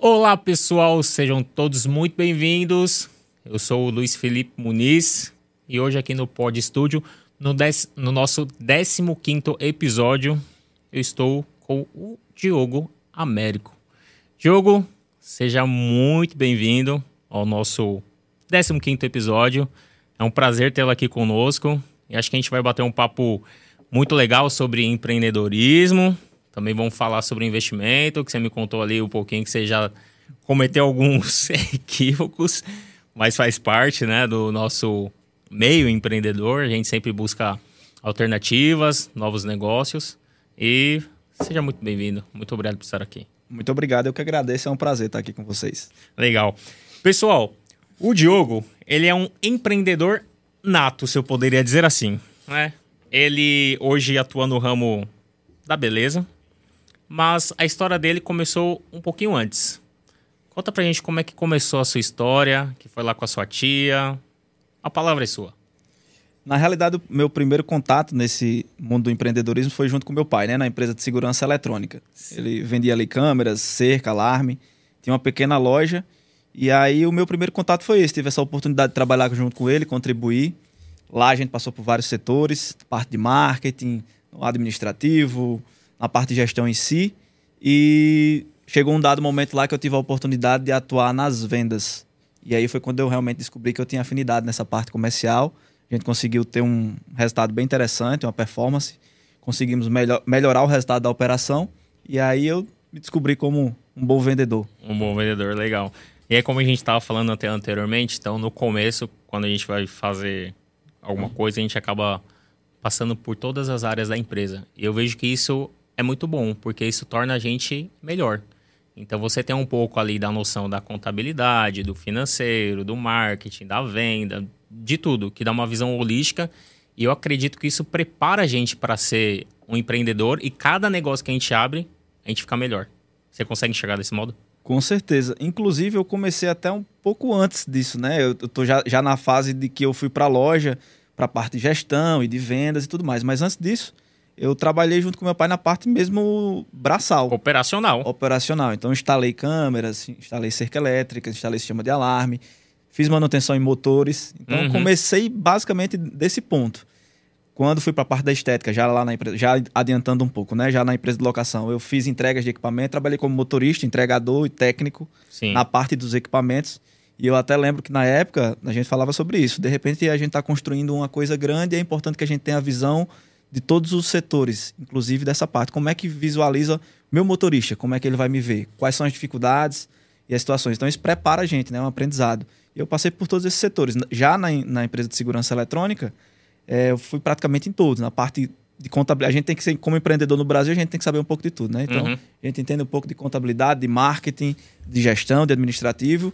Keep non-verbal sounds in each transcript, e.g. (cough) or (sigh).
Olá pessoal, sejam todos muito bem-vindos. Eu sou o Luiz Felipe Muniz e hoje aqui no Pod Studio, no, dec... no nosso 15 episódio, eu estou com o Diogo Américo. Diogo, seja muito bem-vindo ao nosso 15 episódio. É um prazer tê-lo aqui conosco e acho que a gente vai bater um papo muito legal sobre empreendedorismo. Também vamos falar sobre investimento, que você me contou ali um pouquinho que você já cometeu alguns (laughs) equívocos, mas faz parte né, do nosso meio empreendedor. A gente sempre busca alternativas, novos negócios. E seja muito bem-vindo. Muito obrigado por estar aqui. Muito obrigado, eu que agradeço. É um prazer estar aqui com vocês. Legal. Pessoal, o Diogo, ele é um empreendedor nato, se eu poderia dizer assim. Né? Ele hoje atua no ramo da beleza, mas a história dele começou um pouquinho antes. Conta pra gente como é que começou a sua história, que foi lá com a sua tia. A palavra é sua. Na realidade, meu primeiro contato nesse mundo do empreendedorismo foi junto com meu pai, né, na empresa de segurança eletrônica. Ele vendia ali câmeras, cerca, alarme, tinha uma pequena loja. E aí o meu primeiro contato foi esse, tive essa oportunidade de trabalhar junto com ele, contribuir. Lá a gente passou por vários setores, parte de marketing, administrativo, na parte de gestão em si. E chegou um dado momento lá que eu tive a oportunidade de atuar nas vendas. E aí foi quando eu realmente descobri que eu tinha afinidade nessa parte comercial a gente conseguiu ter um resultado bem interessante, uma performance. Conseguimos melhor, melhorar o resultado da operação. E aí eu me descobri como um bom vendedor. Um bom vendedor, legal. E aí, como a gente estava falando até anteriormente, então no começo, quando a gente vai fazer alguma coisa, a gente acaba passando por todas as áreas da empresa. E eu vejo que isso é muito bom, porque isso torna a gente melhor. Então você tem um pouco ali da noção da contabilidade, do financeiro, do marketing, da venda, de tudo, que dá uma visão holística. E eu acredito que isso prepara a gente para ser um empreendedor e cada negócio que a gente abre, a gente fica melhor. Você consegue enxergar desse modo? Com certeza. Inclusive, eu comecei até um pouco antes disso, né? Eu tô já, já na fase de que eu fui para a loja, para a parte de gestão e de vendas e tudo mais. Mas antes disso, eu trabalhei junto com meu pai na parte mesmo braçal. Operacional. Operacional. Então, instalei câmeras, instalei cerca elétrica, instalei sistema de alarme, fiz manutenção em motores. Então, uhum. comecei basicamente desse ponto. Quando fui para a parte da estética, já lá na empresa, já adiantando um pouco, né? Já na empresa de locação, eu fiz entregas de equipamento, trabalhei como motorista, entregador e técnico Sim. na parte dos equipamentos. E eu até lembro que na época a gente falava sobre isso. De repente a gente está construindo uma coisa grande e é importante que a gente tenha a visão de todos os setores, inclusive dessa parte. Como é que visualiza meu motorista? Como é que ele vai me ver? Quais são as dificuldades e as situações? Então isso prepara a gente, né? É um aprendizado. Eu passei por todos esses setores. Já na, na empresa de segurança eletrônica, é, eu fui praticamente em todos. Na parte de contabilidade, a gente tem que ser, como empreendedor no Brasil, a gente tem que saber um pouco de tudo, né? Então, uhum. a gente entende um pouco de contabilidade, de marketing, de gestão, de administrativo.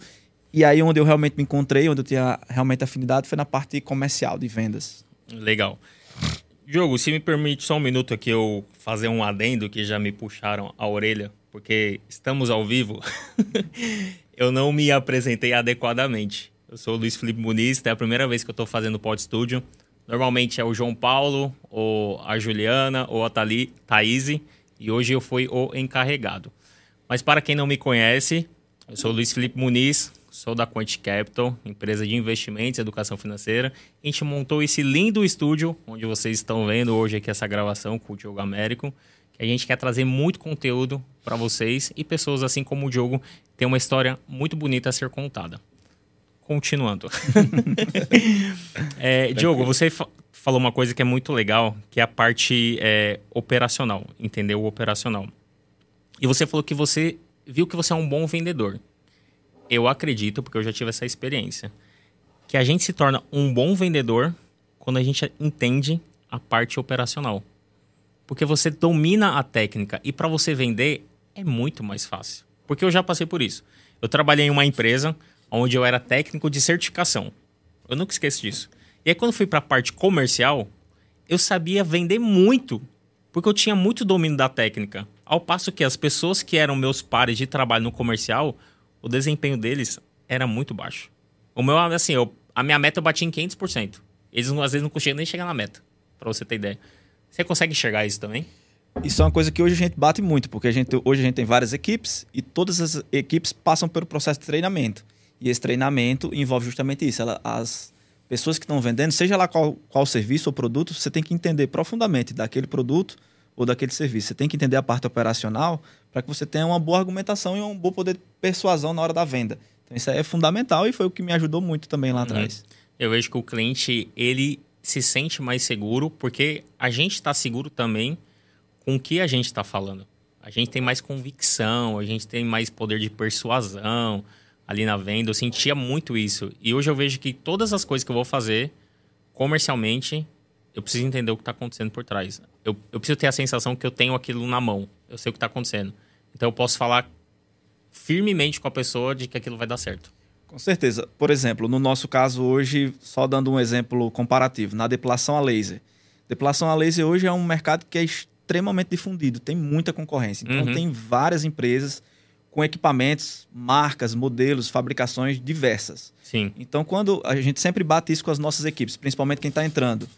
E aí, onde eu realmente me encontrei, onde eu tinha realmente afinidade, foi na parte comercial, de vendas. Legal. Diogo, se me permite só um minuto aqui eu fazer um adendo que já me puxaram a orelha, porque estamos ao vivo. (laughs) eu não me apresentei adequadamente. Eu sou o Luiz Felipe Muniz, é a primeira vez que eu estou fazendo Pod Studio. Normalmente é o João Paulo, ou a Juliana, ou a Thali, Thaís, e hoje eu fui o encarregado. Mas para quem não me conhece, eu sou o Luiz Felipe Muniz, sou da Quant Capital, empresa de investimentos e educação financeira. A gente montou esse lindo estúdio, onde vocês estão vendo hoje aqui essa gravação com o Diogo Américo, que a gente quer trazer muito conteúdo para vocês e pessoas assim como o Diogo tem uma história muito bonita a ser contada. Continuando. (laughs) é, Diogo, você fa falou uma coisa que é muito legal, que é a parte é, operacional, entendeu? O operacional. E você falou que você viu que você é um bom vendedor. Eu acredito, porque eu já tive essa experiência, que a gente se torna um bom vendedor quando a gente entende a parte operacional. Porque você domina a técnica e para você vender é muito mais fácil. Porque eu já passei por isso. Eu trabalhei em uma empresa onde eu era técnico de certificação. Eu nunca esqueço disso. E aí, quando fui para a parte comercial, eu sabia vender muito, porque eu tinha muito domínio da técnica. Ao passo que as pessoas que eram meus pares de trabalho no comercial, o desempenho deles era muito baixo. O meu, assim, eu, a minha meta eu bati em 500%. Eles às vezes não conseguiam nem chegar na meta, para você ter ideia. Você consegue enxergar isso também? Isso é uma coisa que hoje a gente bate muito, porque a gente, hoje a gente tem várias equipes e todas as equipes passam pelo processo de treinamento. E esse treinamento envolve justamente isso. Ela, as pessoas que estão vendendo, seja lá qual, qual serviço ou produto, você tem que entender profundamente daquele produto ou daquele serviço. Você tem que entender a parte operacional para que você tenha uma boa argumentação e um bom poder de persuasão na hora da venda. Então isso é fundamental e foi o que me ajudou muito também lá uhum. atrás. Eu vejo que o cliente, ele se sente mais seguro porque a gente está seguro também com o que a gente está falando. A gente tem mais convicção, a gente tem mais poder de persuasão ali na venda. Eu sentia muito isso. E hoje eu vejo que todas as coisas que eu vou fazer comercialmente, eu preciso entender o que está acontecendo por trás. Eu, eu preciso ter a sensação que eu tenho aquilo na mão. Eu sei o que está acontecendo. Então eu posso falar firmemente com a pessoa de que aquilo vai dar certo. Com certeza. Por exemplo, no nosso caso hoje, só dando um exemplo comparativo, na depilação a laser. Depilação a laser hoje é um mercado que é extremamente difundido, tem muita concorrência. Então, uhum. tem várias empresas com equipamentos, marcas, modelos, fabricações diversas. Sim. Então, quando a gente sempre bate isso com as nossas equipes, principalmente quem está entrando.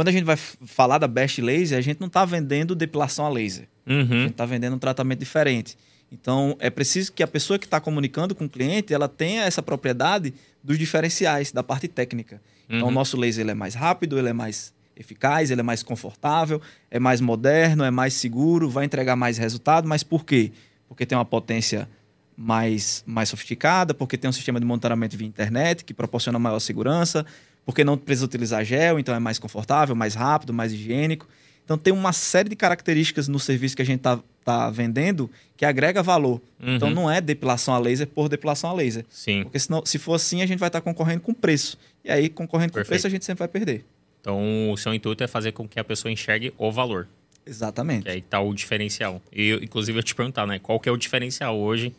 Quando a gente vai falar da Best Laser, a gente não está vendendo depilação a laser. Uhum. A gente está vendendo um tratamento diferente. Então, é preciso que a pessoa que está comunicando com o cliente, ela tenha essa propriedade dos diferenciais, da parte técnica. Uhum. Então, o nosso laser ele é mais rápido, ele é mais eficaz, ele é mais confortável, é mais moderno, é mais seguro, vai entregar mais resultado. Mas por quê? Porque tem uma potência mais, mais sofisticada, porque tem um sistema de monitoramento via internet que proporciona maior segurança, porque não precisa utilizar gel, então é mais confortável, mais rápido, mais higiênico. Então tem uma série de características no serviço que a gente está tá vendendo que agrega valor. Uhum. Então não é depilação a laser por depilação a laser. Sim. Porque senão, se for assim, a gente vai estar tá concorrendo com preço. E aí, concorrendo Perfeito. com preço, a gente sempre vai perder. Então, o seu intuito é fazer com que a pessoa enxergue o valor. Exatamente. Que aí está o diferencial. E, inclusive, eu te perguntar, né? Qual que é o diferencial hoje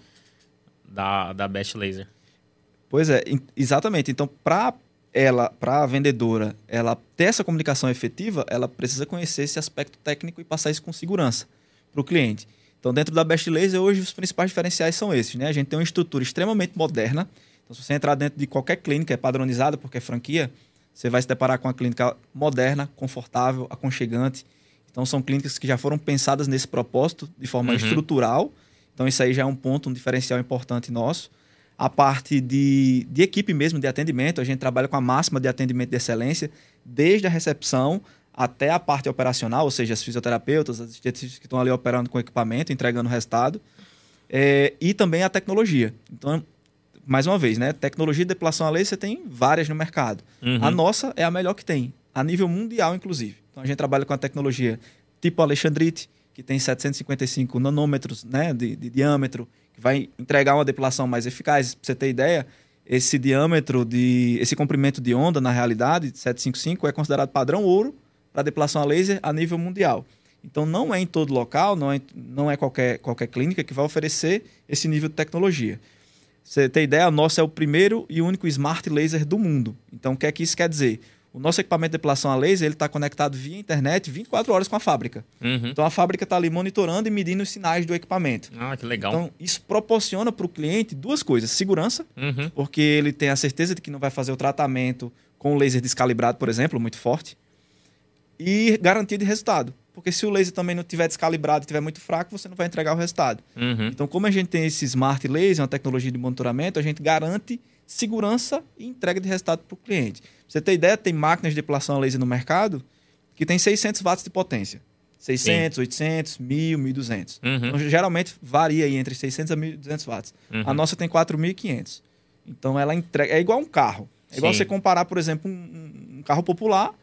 da, da Best Laser? Pois é, exatamente. Então, para ela, para a vendedora, ela ter essa comunicação efetiva, ela precisa conhecer esse aspecto técnico e passar isso com segurança para o cliente. Então, dentro da Best Laser, hoje os principais diferenciais são esses, né? A gente tem uma estrutura extremamente moderna. Então, se você entrar dentro de qualquer clínica, é padronizada porque é franquia, você vai se deparar com uma clínica moderna, confortável, aconchegante. Então, são clínicas que já foram pensadas nesse propósito de forma uhum. estrutural. Então, isso aí já é um ponto, um diferencial importante nosso. A parte de, de equipe mesmo, de atendimento, a gente trabalha com a máxima de atendimento de excelência, desde a recepção até a parte operacional, ou seja, as fisioterapeutas, as assistentes que estão ali operando com o equipamento, entregando o resultado. É, e também a tecnologia. Então, mais uma vez, né? Tecnologia de depilação a laser você tem várias no mercado. Uhum. A nossa é a melhor que tem, a nível mundial, inclusive. Então a gente trabalha com a tecnologia tipo Alexandrite, que tem 755 nanômetros né, de, de diâmetro, vai entregar uma depilação mais eficaz. Para você ter ideia, esse diâmetro de. esse comprimento de onda, na realidade, 755, é considerado padrão ouro para depilação a laser a nível mundial. Então não é em todo local, não é, não é qualquer, qualquer clínica que vai oferecer esse nível de tecnologia. Você tem ideia, o nosso é o primeiro e único smart laser do mundo. Então, o que é que isso quer dizer? O nosso equipamento de depilação a laser ele está conectado via internet 24 horas com a fábrica. Uhum. Então, a fábrica está ali monitorando e medindo os sinais do equipamento. Ah, que legal. Então, isso proporciona para o cliente duas coisas. Segurança, uhum. porque ele tem a certeza de que não vai fazer o tratamento com o laser descalibrado, por exemplo, muito forte. E garantia de resultado. Porque se o laser também não tiver descalibrado e tiver muito fraco, você não vai entregar o resultado. Uhum. Então, como a gente tem esse smart laser, uma tecnologia de monitoramento, a gente garante segurança e entrega de resultado para o cliente. Pra você ter ideia, tem máquinas de depilação a laser no mercado que tem 600 watts de potência. 600, Sim. 800, 1000, 1200. Uhum. Então, geralmente varia aí entre 600 a 1200 watts. Uhum. A nossa tem 4500. Então, ela entrega. É igual um carro. É igual Sim. você comparar, por exemplo, um, um carro popular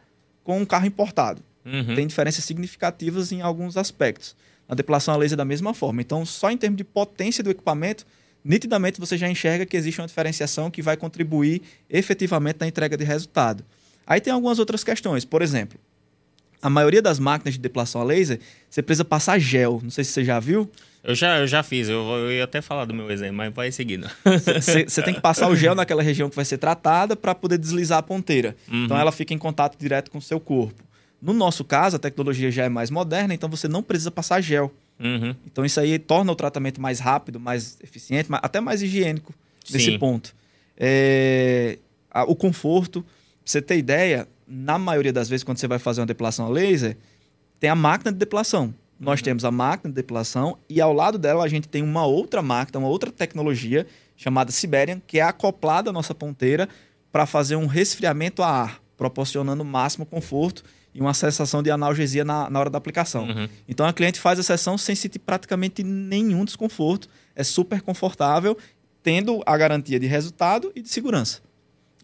com um carro importado. Uhum. Tem diferenças significativas em alguns aspectos. Na depilação a laser da mesma forma. Então, só em termos de potência do equipamento, nitidamente você já enxerga que existe uma diferenciação que vai contribuir efetivamente na entrega de resultado. Aí tem algumas outras questões. Por exemplo, a maioria das máquinas de depilação a laser, você precisa passar gel. Não sei se você já viu. Eu já, eu já fiz, eu, eu ia até falar do meu exemplo, mas vai seguindo. Você tem que passar o gel (laughs) naquela região que vai ser tratada para poder deslizar a ponteira. Uhum. Então ela fica em contato direto com o seu corpo. No nosso caso, a tecnologia já é mais moderna, então você não precisa passar gel. Uhum. Então isso aí torna o tratamento mais rápido, mais eficiente, até mais higiênico nesse Sim. ponto. É, a, o conforto, pra você ter ideia, na maioria das vezes, quando você vai fazer uma depilação a laser, tem a máquina de depilação. nós temos a máquina de depilação e ao lado dela a gente tem uma outra máquina, uma outra tecnologia chamada Siberian, que é acoplada à nossa ponteira para fazer um resfriamento a ar, proporcionando o máximo conforto e uma sensação de analgesia na, na hora da aplicação. Uhum. Então a cliente faz a sessão sem sentir praticamente nenhum desconforto, é super confortável, tendo a garantia de resultado e de segurança.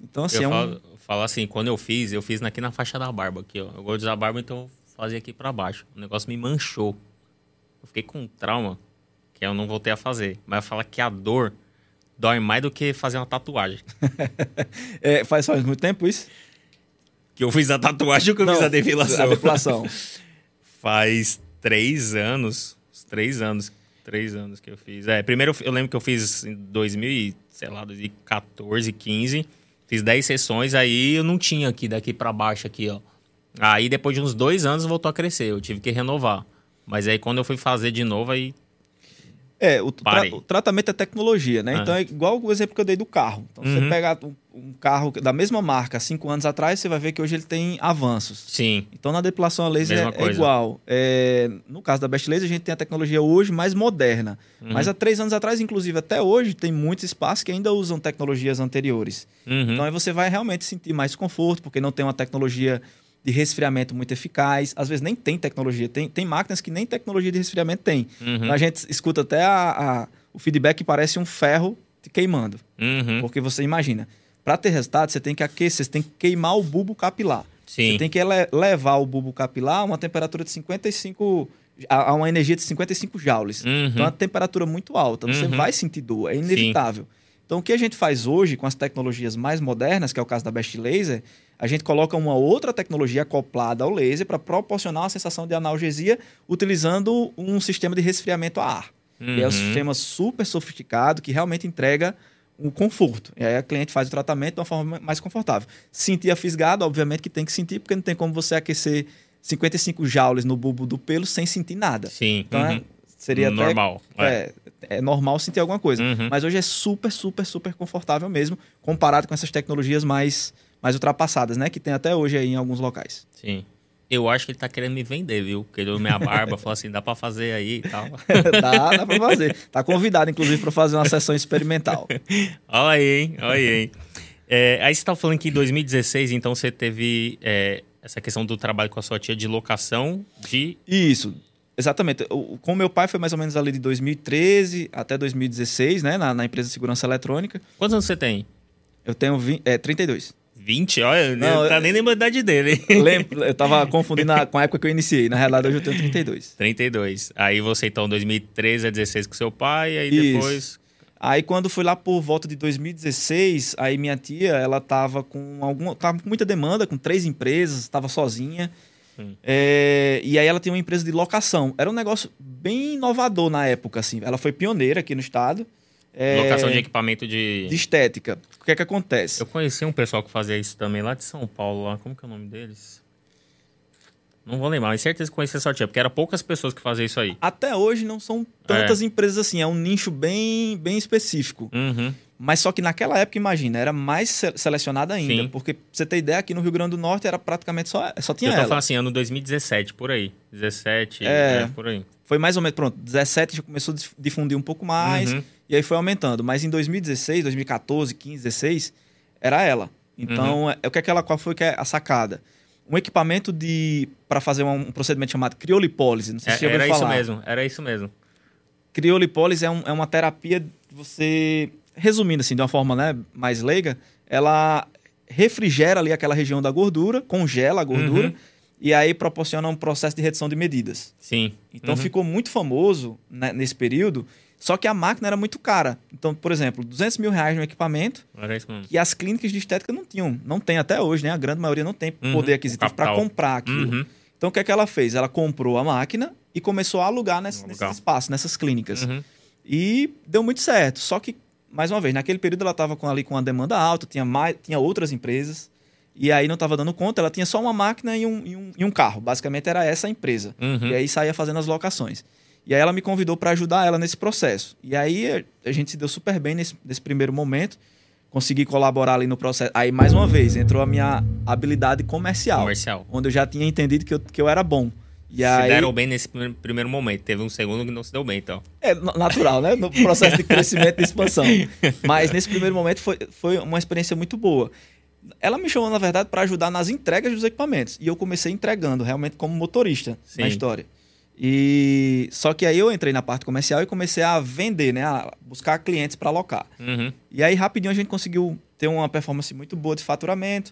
Então assim, eu é um... falo, falo assim, quando eu fiz, eu fiz aqui na faixa da barba aqui, ó. Eu gosto de usar barba, então eu fazia aqui para baixo. O negócio me manchou. Eu fiquei com um trauma que eu não voltei a fazer. Mas eu falo que a dor dói mais do que fazer uma tatuagem. (laughs) é, faz, faz muito tempo isso? Que eu fiz a tatuagem ou que eu Não, fiz a depilação? A depilação. (laughs) faz três anos. Três anos. Três anos que eu fiz. É, primeiro eu lembro que eu fiz em 2000, e, sei lá, 2014, 15. Fiz 10 sessões, aí eu não tinha aqui, daqui para baixo aqui, ó. Aí depois de uns dois anos voltou a crescer, eu tive que renovar. Mas aí quando eu fui fazer de novo, aí É, o, tra o tratamento é tecnologia, né? Ah. Então é igual o exemplo que eu dei do carro. Então, Uhum. você pegar um, um carro da mesma marca cinco anos atrás, você vai ver que hoje ele tem avanços. sim. Então na depilação a laser é, é igual. É, no caso da Best Laser, a gente tem a tecnologia hoje mais moderna. Uhum. Mas há três anos atrás, inclusive até hoje, tem muitos espaços que ainda usam tecnologias anteriores. Uhum. Então aí você vai realmente sentir mais conforto, porque não tem uma tecnologia de resfriamento muito eficaz. Às vezes nem tem tecnologia. Tem, tem máquinas que nem tecnologia de resfriamento tem. Uhum. Então, a gente escuta até a- a- o feedback que parece um ferro te queimando. Uhum. Porque você imagina, para ter resultado, você tem que aquecer, você tem que queimar o bulbo capilar. Sim. Você tem que levar o bulbo capilar a uma temperatura de 55... a a uma energia de 55 joules. Uhum. Então, é uma temperatura muito alta. Você Uhum. vai sentir dor, é inevitável. Então, o que a gente faz hoje com as tecnologias mais modernas, que é o caso da Best Laser, a gente coloca uma outra tecnologia acoplada ao laser para proporcionar uma sensação de analgesia utilizando um sistema de resfriamento a ar. E é um Uhum. sistema super sofisticado que realmente entrega um conforto. E aí a cliente faz o tratamento de uma forma mais confortável. Sentir a fisgada, obviamente que tem que sentir, porque não tem como você aquecer 55 joules no bulbo do pelo sem sentir nada. Sim. Então, é- Uhum. seria até- Normal. É. é, é normal sentir alguma coisa. Uhum. Mas hoje é super, super, super confortável mesmo, comparado com essas tecnologias mais, mais ultrapassadas, né? Que tem até hoje aí em alguns locais. Sim. Eu acho que ele tá querendo me vender, viu? Porque ele olhou minha barba, falou assim, dá pra fazer aí e tal. (laughs) dá, dá pra fazer. Tá convidado, inclusive, para fazer uma sessão experimental. (laughs) Olha aí, hein? Olha aí, hein? É, aí você estava falando que em 2016, então, você teve é, essa questão do trabalho com a sua tia de locação de... Isso. Exatamente. O- Com meu pai foi mais ou menos ali de 2013 até 2016, né? Na, na empresa de segurança eletrônica. Quantos anos você tem? Eu tenho 20, é, 32. 20? Olha, Não, não tá nem lembrando a idade dele. lembro, eu tava confundindo a- com a época que eu iniciei. Na realidade, hoje eu tenho 32. 32. Aí você, então, 2013 a 16 com seu pai, aí Isso. depois... Aí quando fui lá por volta de 2016, aí minha tia, ela tava com alguma, tava com muita demanda, com três empresas, estava sozinha. Hum. É, e aí ela tinha uma empresa de locação. Era um negócio bem inovador na época, assim. Ela foi pioneira aqui no estado. É, Locação de equipamento de... de estética. O que é que acontece? Eu conheci um pessoal que fazia isso também lá de São Paulo, lá. Como que é o nome deles? Não vou lembrar, mas certeza que conhecia essa tia, porque era poucas pessoas que faziam isso aí. Até hoje não são tantas empresas assim, é um nicho bem, bem específico. Uhum. Mas só que naquela época, imagina, era mais se- selecionada ainda. Sim. Porque, pra você ter ideia, aqui no Rio Grande do Norte era praticamente só, só tinha Eu tô ela. falando assim, ano 2017, por aí. 17, É. é, por aí. Foi mais ou menos, pronto, 17 já começou a dif- difundir um pouco mais, Uhum. E aí foi aumentando. Mas em 2016, 2014, 15, 16, era ela. Então, é, o que é que ela, qual foi que é a sacada? Um equipamento de para fazer um, um procedimento chamado criolipólise, não sei se É, você já ouviu era isso falar. mesmo, era isso mesmo. Criolipólise é, um- é uma terapia de você, resumindo assim, de uma forma né, mais leiga, ela refrigera ali aquela região da gordura, congela a gordura, Uhum. e aí proporciona um processo de redução de medidas. Sim. Então Uhum. ficou muito famoso né, nesse período, só que a máquina era muito cara. Então, por exemplo, 200 mil reais no equipamento que as clínicas de estética não tinham. Não tem até hoje, né? A grande maioria não tem Uhum, poder aquisitivo para comprar aquilo. Uhum. Então, o que é que ela fez? Ela comprou a máquina e começou a alugar nesse, nesses espaços, nessas clínicas. Uhum. E deu muito certo. Só que, mais uma vez, naquele período ela estava com, ali com uma demanda alta, tinha, mais, tinha outras empresas, e aí não estava dando conta, ela tinha só uma máquina e um, e um, e um carro. Basicamente era essa a empresa. Uhum. E aí saía fazendo as locações. E aí ela me convidou para ajudar ela nesse processo. E aí a gente se deu super bem nesse, nesse primeiro momento. Consegui colaborar ali no processo. Aí, mais uma vez, entrou a minha habilidade comercial Comercial. onde eu já tinha entendido que eu, que eu era bom. E se aí... deram bem nesse primeiro momento. Teve um segundo que não se deu bem, então. É natural, né? No processo de (laughs) crescimento e expansão. Mas nesse primeiro momento foi, foi uma experiência muito boa. Ela me chamou, na verdade, para ajudar nas entregas dos equipamentos. E eu comecei entregando, realmente, como motorista Sim. na história. E só que aí eu entrei na parte comercial e comecei a vender, né? A buscar clientes para alocar. Uhum. E aí, rapidinho, a gente conseguiu ter uma performance muito boa de faturamento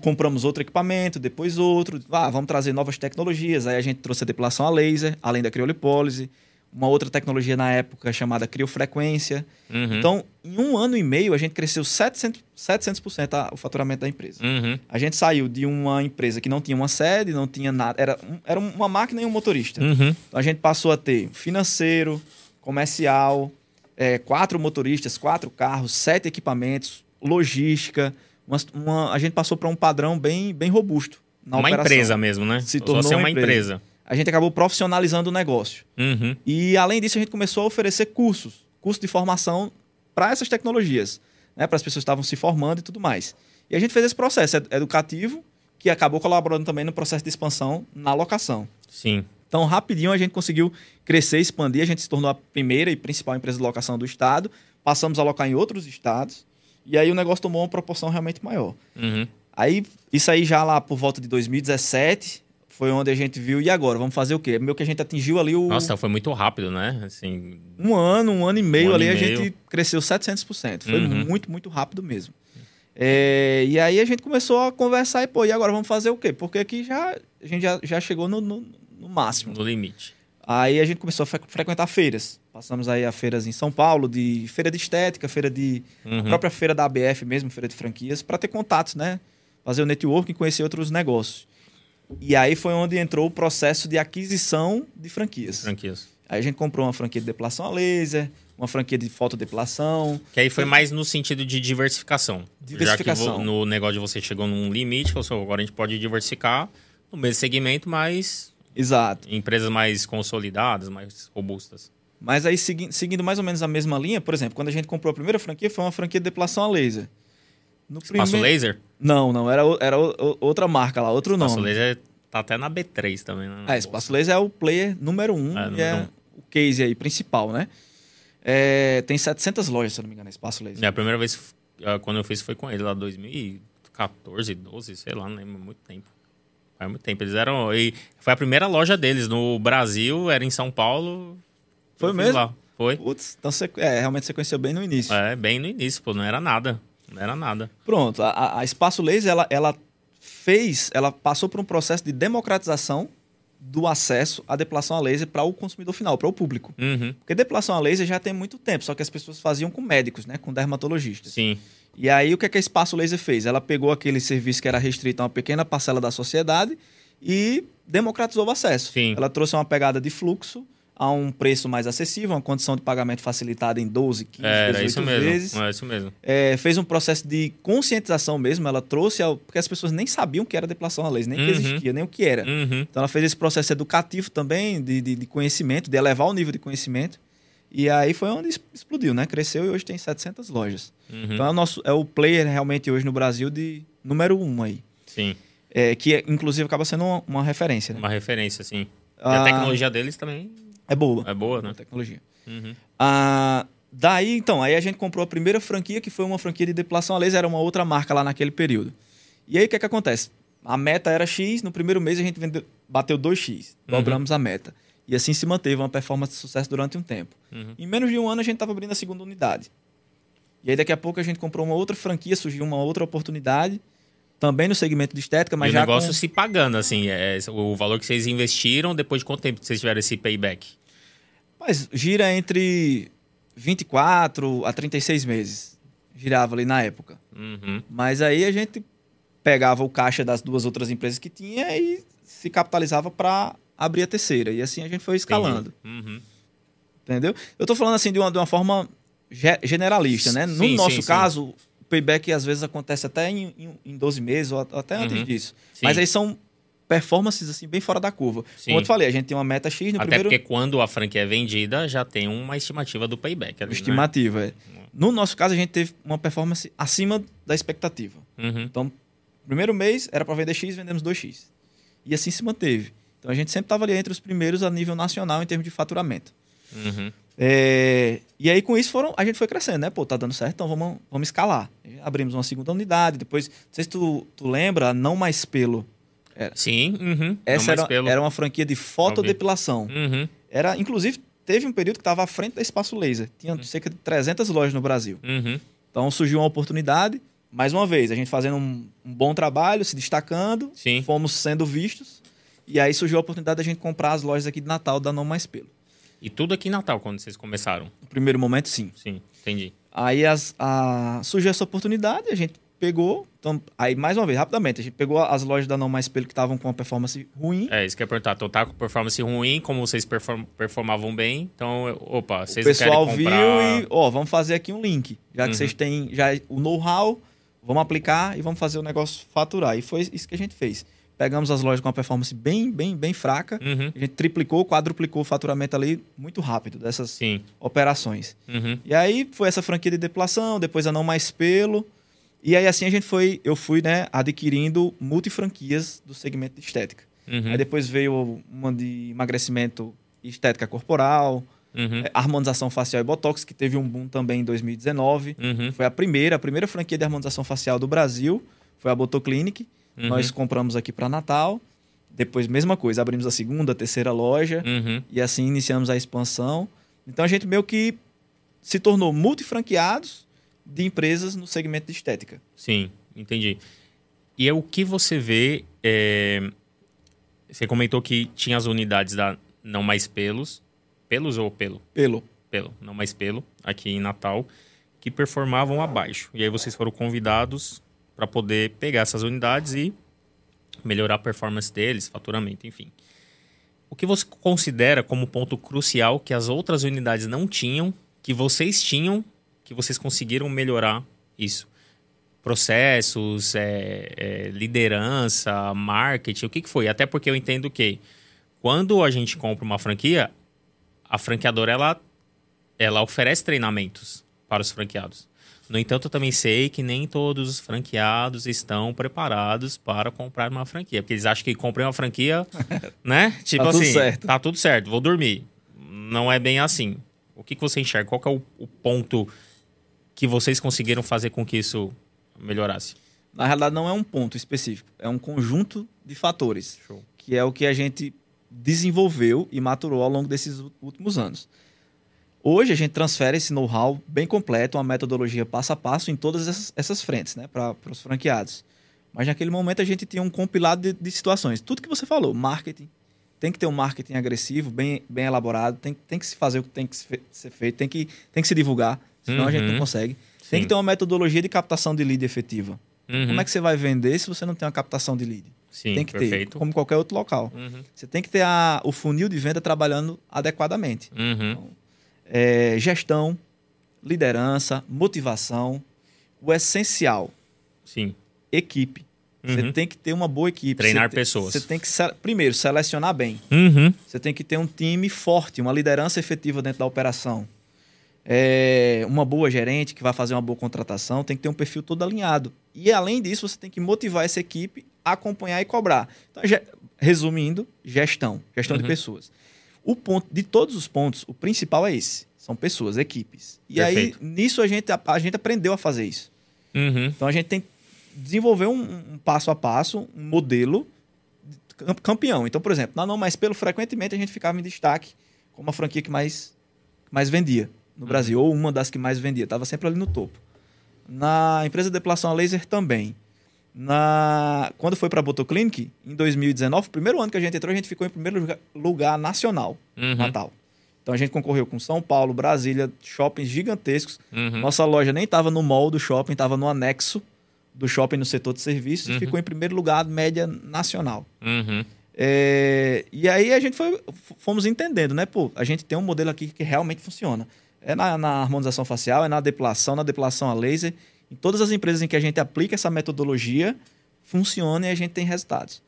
compramos outro equipamento, depois outro. Ah, vamos trazer novas tecnologias. Aí a gente trouxe a depilação a laser, além da criolipólise. Uma outra tecnologia na época chamada criofrequência. Uhum. Então, em um ano e meio, a gente cresceu 700%, 700% a, o faturamento da empresa. Uhum. A gente saiu de uma empresa que não tinha uma sede, não tinha nada. Era, era uma máquina e um motorista. Uhum. Então, a gente passou a ter financeiro, comercial, é, quatro motoristas, quatro carros, sete equipamentos, logística uma, uma, a gente passou para um padrão bem, bem robusto. Uma operação. empresa mesmo, né? Se tornou uma, uma empresa. empresa. A gente acabou profissionalizando o negócio. Uhum. E, além disso, a gente começou a oferecer cursos, curso de formação para essas tecnologias, né? para as pessoas que estavam se formando e tudo mais. E a gente fez esse processo educativo, que acabou colaborando também no processo de expansão na locação. Sim. Então, rapidinho a gente conseguiu crescer, expandir, a gente se tornou a primeira e principal empresa de locação do estado, passamos a alocar em outros estados, e aí o negócio tomou uma proporção realmente maior. Uhum. Aí, isso aí já lá por volta de 2017, foi onde a gente viu, e agora? Vamos fazer o quê? Meio que a gente atingiu ali o. Nossa, foi muito rápido, né? Assim... Um ano, um ano e meio um ali, a meio. gente cresceu 700%. Foi uhum. muito, muito rápido mesmo. É, e aí a gente começou a conversar e, pô, e agora vamos fazer o quê? Porque aqui já, a gente já, já chegou no, no, no máximo. No limite. Aí a gente começou a frequentar feiras. Passamos aí a feiras em São Paulo, de feira de estética, feira de. Uhum. A própria feira da ABF mesmo, feira de franquias, para ter contatos, né? Fazer o networking e conhecer outros negócios. E aí foi onde entrou o processo de aquisição de franquias. Franquias. Aí a gente comprou uma franquia de depilação a laser, uma franquia de fotodepilação. Que aí foi mais no sentido de diversificação. Diversificação. Já que no negócio de você chegou num limite, falou assim, agora a gente pode diversificar no mesmo segmento, mas Exato. Empresas mais consolidadas, mais robustas. Mas aí, segui seguindo mais ou menos a mesma linha, por exemplo, quando a gente comprou a primeira franquia, foi uma franquia de depilação a laser. No Espaço primeiro... Laser? Não, não. Era, era outra marca lá, outro Espaço nome. Espaço Laser tá até na B3 também, né? É, Espaço Laser é o player número um é, e é um. o case aí principal, né? É, tem 700 lojas, se eu não me engano, Espaço Laser. É, a primeira vez ah, quando eu fiz foi com ele lá 2014, 12, sei lá, não lembro, muito tempo. Faz muito tempo. Eles eram. E foi a primeira loja deles no Brasil, era em São Paulo. Foi mesmo? Lá. Foi. Putz, então você, é, realmente você conheceu bem no início. É, bem no início, pô, não era nada. Não era nada. Pronto, a, a Espaço Laser, ela, ela fez, ela passou por um processo de democratização do acesso à depilação a laser para o consumidor final, para o público. Uhum. Porque depilação a laser já tem muito tempo, só que as pessoas faziam com médicos, né, com dermatologistas. Sim. E aí o que, é que a Espaço Laser fez? Ela pegou aquele serviço que era restrito a uma pequena parcela da sociedade e democratizou o acesso. Sim. Ela trouxe uma pegada de fluxo a um preço mais acessível, uma condição de pagamento facilitada em 12, 15, é, 18 isso mesmo. vezes. É isso mesmo. É, fez um processo de conscientização mesmo. Ela trouxe, ao, porque as pessoas nem sabiam o que era depilação a laser, nem uhum. que existia, nem o que era. Uhum. Então ela fez esse processo educativo também, de, de, de conhecimento, de elevar o nível de conhecimento. E aí foi onde explodiu, né? Cresceu e hoje tem 700 lojas. Uhum. Então é o, nosso, é o player realmente hoje no Brasil de número um aí. Sim. É, que inclusive acaba sendo uma, uma referência, né? Uma referência, sim. E a ah, tecnologia deles também é boa. É boa, né? A tecnologia. Uhum. Ah, daí, então, aí a gente comprou a primeira franquia, que foi uma franquia de depilação a laser, era uma outra marca lá naquele período. E aí o que, é que acontece? A meta era X, no primeiro mês a gente vendeu, bateu 2X, uhum. dobramos uhum. a meta. E assim se manteve uma performance de sucesso durante um tempo. Uhum. Em menos de um ano a gente estava abrindo a segunda unidade. E aí daqui a pouco a gente comprou uma outra franquia, surgiu uma outra oportunidade, também no segmento de estética, mas e já o negócio com... se pagando, assim, é, o valor que vocês investiram, depois de quanto tempo vocês tiveram esse payback? Mas gira entre 24 a 36 meses. Girava ali na época. Uhum. Mas aí a gente pegava o caixa das duas outras empresas que tinha e se capitalizava para abrir a terceira. E assim a gente foi escalando. Uhum. Entendeu? Eu estou falando assim de uma, de uma forma generalista, né? No sim, nosso sim, caso, sim. o payback às vezes acontece até em, em, em 12 meses ou até antes uhum. disso. Mas aí são performances assim bem fora da curva. Sim. Como eu te falei, a gente tem uma meta X no Até primeiro... porque quando a franquia é vendida, já tem uma estimativa do payback. Ali, né? estimativa, né? é. No nosso caso, a gente teve uma performance acima da expectativa. Uhum. Então, primeiro mês era para vender X, vendemos 2X. E assim se manteve. Então a gente sempre estava ali entre os primeiros a nível nacional em termos de faturamento. Uhum. É, e aí com isso foram, a gente foi crescendo, né? Pô, tá dando certo, então vamos, vamos escalar. Abrimos uma segunda unidade, depois, não sei se tu, tu lembra, não mais pelo. Era. Sim, uhum. Essa era, pelo. era uma franquia de fotodepilação. Uhum. Era, inclusive, teve um período que estava à frente da Espaço Laser. Tinha uhum. cerca de 300 lojas no Brasil. Uhum. Então surgiu uma oportunidade, mais uma vez, a gente fazendo um, um bom trabalho, se destacando, Sim. fomos sendo vistos. E aí surgiu a oportunidade da gente comprar as lojas aqui de Natal da Não Mais Pelo. E tudo aqui em Natal, quando vocês começaram? No primeiro momento, sim. Sim, entendi. Aí as, a, surgiu essa oportunidade, a gente pegou. Então, aí, mais uma vez, rapidamente, a gente pegou as lojas da Não Mais Pelo que estavam com uma performance ruim. É, isso que eu ia perguntar. Então tá com performance ruim, como vocês perform, performavam bem. Então, opa, vocês O pessoal comprar... viu e, ó, vamos fazer aqui um link. Já que uhum. vocês têm já o know-how, vamos aplicar e vamos fazer o negócio faturar. E foi isso que a gente fez. Pegamos as lojas com uma performance bem, bem, bem fraca. Uhum. A gente triplicou, quadruplicou o faturamento ali muito rápido dessas Sim. operações. Uhum. E aí foi essa franquia de depilação, depois a Não Mais Pelo. E aí assim a gente foi, eu fui, né, adquirindo multifranquias do segmento de estética. Uhum. Aí depois veio uma de emagrecimento e estética corporal, uhum. é, harmonização facial e botox, que teve um boom também em 2019. Uhum. Foi a primeira, a primeira franquia de harmonização facial do Brasil, foi a Botoclinic. Uhum. Nós compramos aqui para Natal. Depois, mesma coisa, abrimos a segunda, a terceira loja Uhum. e assim iniciamos a expansão. Então a gente meio que se tornou multifranqueados de empresas no segmento de estética. Sim, entendi. E é o que você vê. é, Você comentou que tinha as unidades da Não Mais Pelos. Pelos ou pelo? Pelo. Pelo, não mais pelo, aqui em Natal, que performavam abaixo. E aí vocês foram convidados para poder pegar essas unidades e melhorar a performance deles, faturamento, enfim. O que você considera como ponto crucial que as outras unidades não tinham, que vocês tinham, que vocês conseguiram melhorar isso? Processos, é, é, liderança, marketing, o que, que foi? Até porque eu entendo que quando a gente compra uma franquia, a franqueadora ela, ela oferece treinamentos para os franqueados. No entanto, eu também sei que nem todos os franqueados estão preparados para comprar uma franquia. Porque eles acham que comprei uma franquia, (laughs) né? Tipo Tá tudo assim, certo. tá tudo certo, vou dormir. Não é bem assim. O que, que você enxerga? Qual é o, o ponto que vocês conseguiram fazer com que isso melhorasse? Na realidade, não é um ponto específico, é um conjunto de fatores, Show. que é o que a gente desenvolveu e maturou ao longo desses últimos anos. Hoje a gente transfere esse know-how bem completo, uma metodologia passo a passo em todas essas, essas frentes, né, para os franqueados. Mas naquele momento a gente tinha um compilado de, de situações. Tudo que você falou, marketing, tem que ter um marketing agressivo, bem, bem elaborado, tem, tem que se fazer o que tem que ser feito, tem que, tem que se divulgar, senão a gente não Uhum. consegue. Sim. Tem que ter uma metodologia de captação de lead efetiva. Uhum. Como é que você vai vender se você não tem uma captação de lead? Sim, tem que perfeito. ter, como qualquer outro local. Uhum. Você tem que ter a- o funil de venda trabalhando adequadamente. Uhum. É, gestão, liderança, motivação. O essencial, Sim. equipe. Você Uhum. tem que ter uma boa equipe. Treinar Você pessoas. Você tem que, primeiro, selecionar bem. Uhum. Você tem que ter um time forte, uma liderança efetiva dentro da operação. É, uma boa gerente que vai fazer uma boa contratação, tem que ter um perfil todo alinhado. E além disso, você tem que motivar essa equipe a acompanhar e cobrar. Então, ge- resumindo, gestão, gestão de Uhum. pessoas. O ponto de todos os pontos, o principal é esse, são pessoas, equipes. E Perfeito. aí nisso a gente a, a gente aprendeu a fazer isso. Uhum. Então a gente tem que desenvolver um, um passo a passo, um modelo de cam- campeão. Então, por exemplo, na Não Mais Pelo, frequentemente a gente ficava em destaque como a franquia que mais, mais vendia no Brasil, ou uma das que mais vendia, estava sempre ali no topo. Na empresa de depilação a laser também. Na... Quando foi para a Botoclinic, em 2019, o primeiro ano que a gente entrou, a gente ficou em primeiro lugar, lugar nacional, Uhum. Natal. Então a gente concorreu com São Paulo, Brasília, shoppings gigantescos. Uhum. Nossa loja nem estava no mall do shopping, estava no anexo do shopping no setor de serviços Uhum. e ficou em primeiro lugar, média nacional. Uhum. É, e aí a gente foi, fomos entendendo, né? Pô, a gente tem um modelo aqui que realmente funciona. É na, na harmonização facial, é na depilação, na depilação a laser. Em todas as empresas em que a gente aplica essa metodologia, funciona e a gente tem resultados.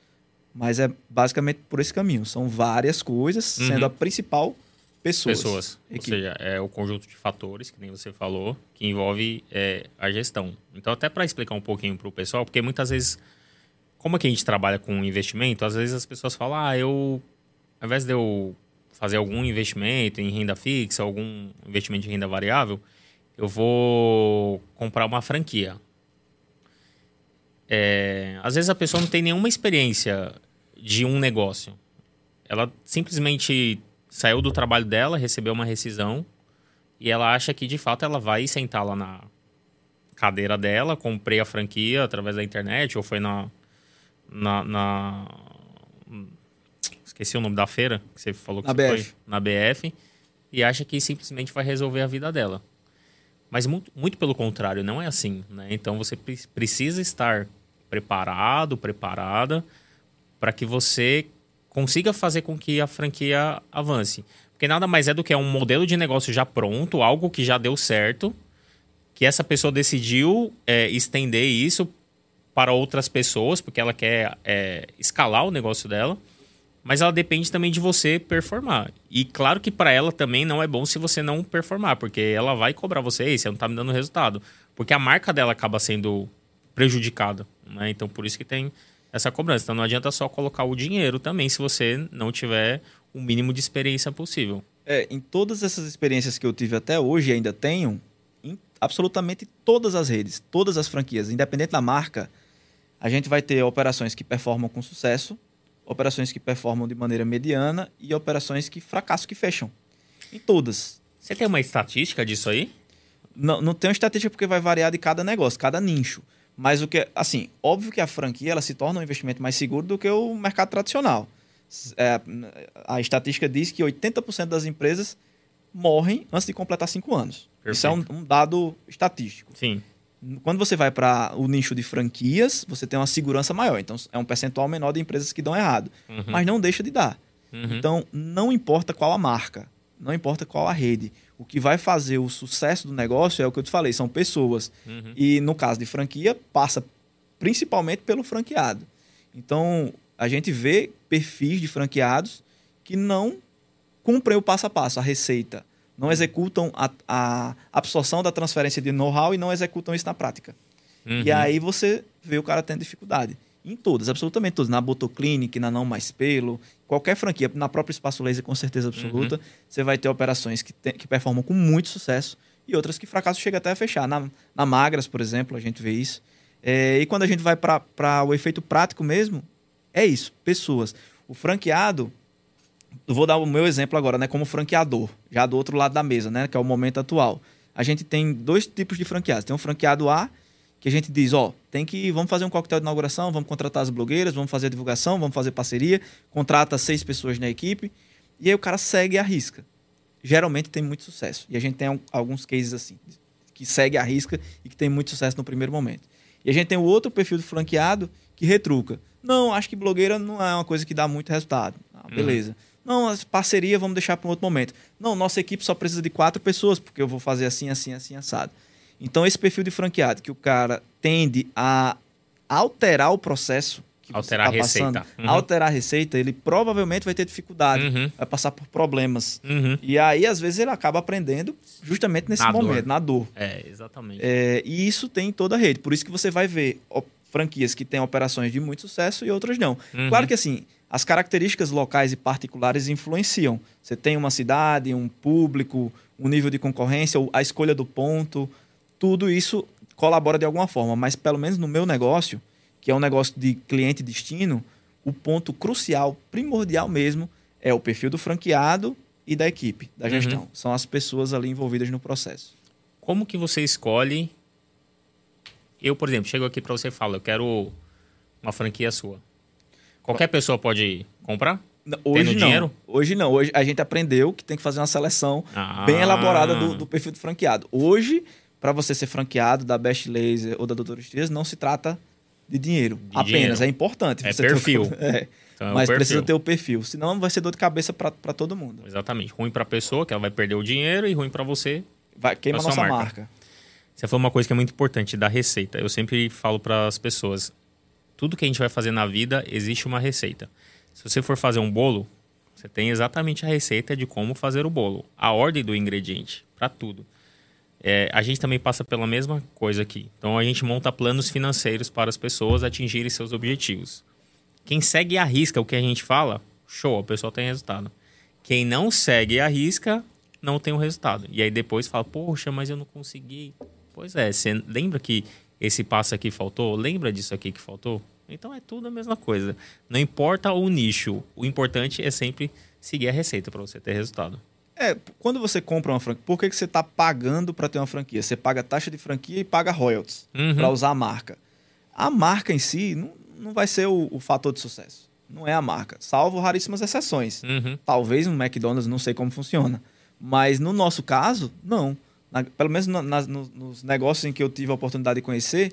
Mas é basicamente por esse caminho. São várias coisas, Uhum. sendo a principal pessoas. pessoas. Ou Equipe. seja, é o conjunto de fatores, que nem você falou, que envolve é, a gestão. Então, até para explicar um pouquinho para o pessoal, porque muitas vezes, como aqui a gente trabalha com investimento, às vezes as pessoas falam, ah, eu, ao invés de eu fazer algum investimento em renda fixa, algum investimento em renda variável, eu vou comprar uma franquia. É, às vezes a pessoa não tem nenhuma experiência de um negócio. Ela simplesmente saiu do trabalho dela, recebeu uma rescisão e ela acha que de fato ela vai sentar lá na cadeira dela, comprei a franquia através da internet ou foi na na, na esqueci o nome da feira que você falou que na BF. foi na BF e acha que simplesmente vai resolver a vida dela. Mas muito, muito pelo contrário, não é assim, né? Então você precisa estar preparado, preparada para que você consiga fazer com que a franquia avance. Porque nada mais é do que um modelo de negócio já pronto, algo que já deu certo, que essa pessoa decidiu é, estender isso para outras pessoas, porque ela quer é, escalar o negócio dela. Mas ela depende também de você performar. E claro que para ela também não é bom se você não performar, porque ela vai cobrar você, você não está me dando resultado. Porque a marca dela acaba sendo prejudicada. Né? Então por isso que tem essa cobrança. Então não adianta só colocar o dinheiro também se você não tiver o mínimo de experiência possível. É, em todas essas experiências que eu tive até hoje e ainda tenho, em absolutamente todas as redes, todas as franquias, independente da marca, a gente vai ter operações que performam com sucesso, operações que performam de maneira mediana e operações que fracassam, que fecham. Em todas. Você tem uma estatística disso aí? Não, não tem uma estatística porque vai variar de cada negócio, cada nicho. Mas o que, assim, óbvio que a franquia ela se torna um investimento mais seguro do que o mercado tradicional. É, a estatística diz que 80% das empresas morrem antes de completar 5 anos. Perfeito. Isso é um, um, dado estatístico. Sim. Quando você vai para o nicho de franquias, você tem uma segurança maior. Então, é um percentual menor de empresas que dão errado. Uhum. Mas não deixa de dar. Uhum. Então, não importa qual a marca, não importa qual a rede. O que vai fazer o sucesso do negócio é o que eu te falei, são pessoas. Uhum. E no caso de franquia, passa principalmente pelo franqueado. Então, a gente vê perfis de franqueados que não cumprem o passo a passo, a receita. Não executam a, a absorção da transferência de know-how e não executam isso na prática. Uhum. E aí você vê o cara tendo dificuldade. Em todas, absolutamente todas. Na Botoclinic, na Não Mais Pelo, qualquer franquia, na própria Espaço Laser, com certeza absoluta, uhum. você vai ter operações que, tem, que performam com muito sucesso e outras que fracasso chega até a fechar. Na, na Magras, por exemplo, a gente vê isso. É, e quando a gente vai para o efeito prático mesmo, é isso, pessoas. O franqueado, vou dar o meu exemplo agora, né, como franqueador, já do outro lado da mesa, né, que é o momento atual. A gente tem dois tipos de franqueados. Tem um franqueado A, que a gente diz, ó, tem que vamos fazer um coquetel de inauguração, vamos contratar as blogueiras, vamos fazer a divulgação, vamos fazer parceria, contrata seis pessoas na equipe e aí o cara segue a risca. Geralmente tem muito sucesso. E a gente tem alguns cases assim, que segue a risca e que tem muito sucesso no primeiro momento. E a gente tem o outro perfil do franqueado que retruca. Não, acho que blogueira não é uma coisa que dá muito resultado. Ah, uhum. beleza. Uhum. Não, as parceria vamos deixar para um outro momento. Não, nossa equipe só precisa de quatro pessoas, porque eu vou fazer assim, assim, assim, assado. Então, esse perfil de franqueado que o cara tende a alterar o processo. alterar tá a receita. Uhum. Alterar a receita, ele provavelmente vai ter dificuldade, uhum. vai passar por problemas. Uhum. E aí, às vezes, ele acaba aprendendo justamente nesse na momento, dor. na dor. É, exatamente. É, e isso tem em toda a rede. Por isso que você vai ver franquias que têm operações de muito sucesso e outras não. Uhum. Claro que assim, as características locais e particulares influenciam. Você tem uma cidade, um público, um nível de concorrência, a escolha do ponto, tudo isso colabora de alguma forma, mas pelo menos no meu negócio, que é um negócio de cliente destino, o ponto crucial, primordial mesmo, é o perfil do franqueado e da equipe, da uhum. gestão. Uhum. São as pessoas ali envolvidas no processo. Como que você escolhe? Eu, por exemplo, chego aqui para você e falo, eu quero uma franquia sua. Qualquer pessoa pode comprar? Hoje não. Dinheiro? Hoje não. Hoje a gente aprendeu que tem que fazer uma seleção ah. bem elaborada do, do perfil do franqueado. Hoje para você ser franqueado da Best Laser ou da Doutor Dias, não se trata de dinheiro. De apenas. Dinheiro. É importante. É perfil. Ter... (laughs) É. Então é mas perfil. precisa ter o perfil. Senão vai ser dor de cabeça para todo mundo. Exatamente. Ruim para a pessoa, que ela vai perder o dinheiro, e ruim para você. Vai queima a nossa marca. marca. Você falou uma coisa que é muito importante, da receita. Eu sempre falo para as pessoas: tudo que a gente vai fazer na vida, existe uma receita. Se você for fazer um bolo, você tem exatamente a receita de como fazer o bolo. A ordem do ingrediente, para tudo. É, a gente também passa pela mesma coisa aqui. Então a gente monta planos financeiros para as pessoas atingirem seus objetivos. Quem segue e arrisca o que a gente fala, show, a pessoa tem resultado. Quem não segue e arrisca, não tem o resultado. E aí depois fala, poxa, mas eu não consegui. Pois é, você lembra que esse passo aqui faltou? Lembra disso aqui que faltou? Então é tudo a mesma coisa. Não importa o nicho, o importante é sempre seguir a receita para você ter resultado. É, quando você compra uma franquia, por que, que você está pagando para ter uma franquia? Você paga taxa de franquia e paga royalties uhum. para usar a marca. A marca em si não, não vai ser o, o, fator de sucesso. Não é a marca, salvo raríssimas exceções. Uhum. Talvez no McDonald's, não sei como funciona. Mas no nosso caso, não. Na, pelo menos na, na, nos negócios em que eu tive a oportunidade de conhecer,